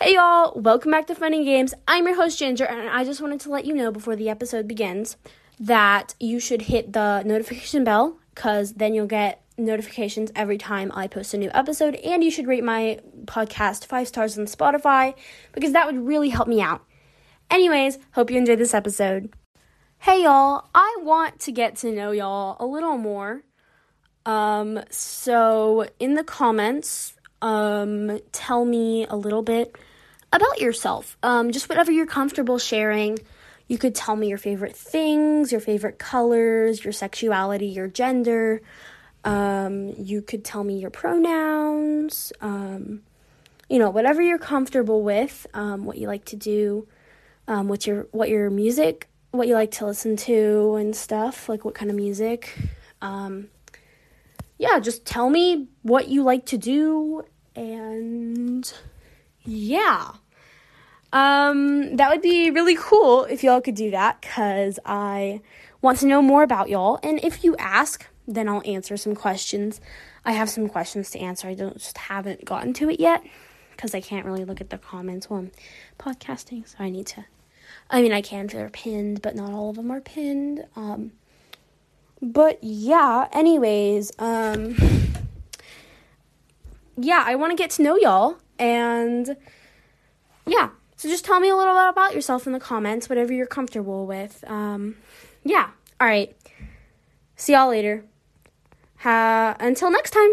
Hey y'all, welcome back to Funny Games. I'm your host Ginger, and I just wanted to let you know before the episode begins that you should hit the notification bell because then you'll get notifications every time I post a new episode. And you should rate my podcast five stars on Spotify because that would really help me out. Anyways, hope you enjoyed this episode. Hey y'all, I want to get to know y'all a little more. Um, so in the comments, um, tell me a little bit about yourself. Um, just whatever you're comfortable sharing. You could tell me your favorite things, your favorite colors, your sexuality, your gender. Um, you could tell me your pronouns. Um, you know, whatever you're comfortable with, um, what you like to do, um, what's your what your music, what you like to listen to and stuff, like what kind of music. Um, yeah, just tell me what you like to do and yeah. Um, that would be really cool if y'all could do that because I want to know more about y'all. And if you ask, then I'll answer some questions. I have some questions to answer. I don't just haven't gotten to it yet because I can't really look at the comments while I'm podcasting. So I need to. I mean, I can if they're pinned, but not all of them are pinned. Um, but yeah. Anyways, um, yeah, I want to get to know y'all and yeah. So just tell me a little bit about yourself in the comments, whatever you're comfortable with. Um, yeah. All right. See y'all later. Ha- until next time.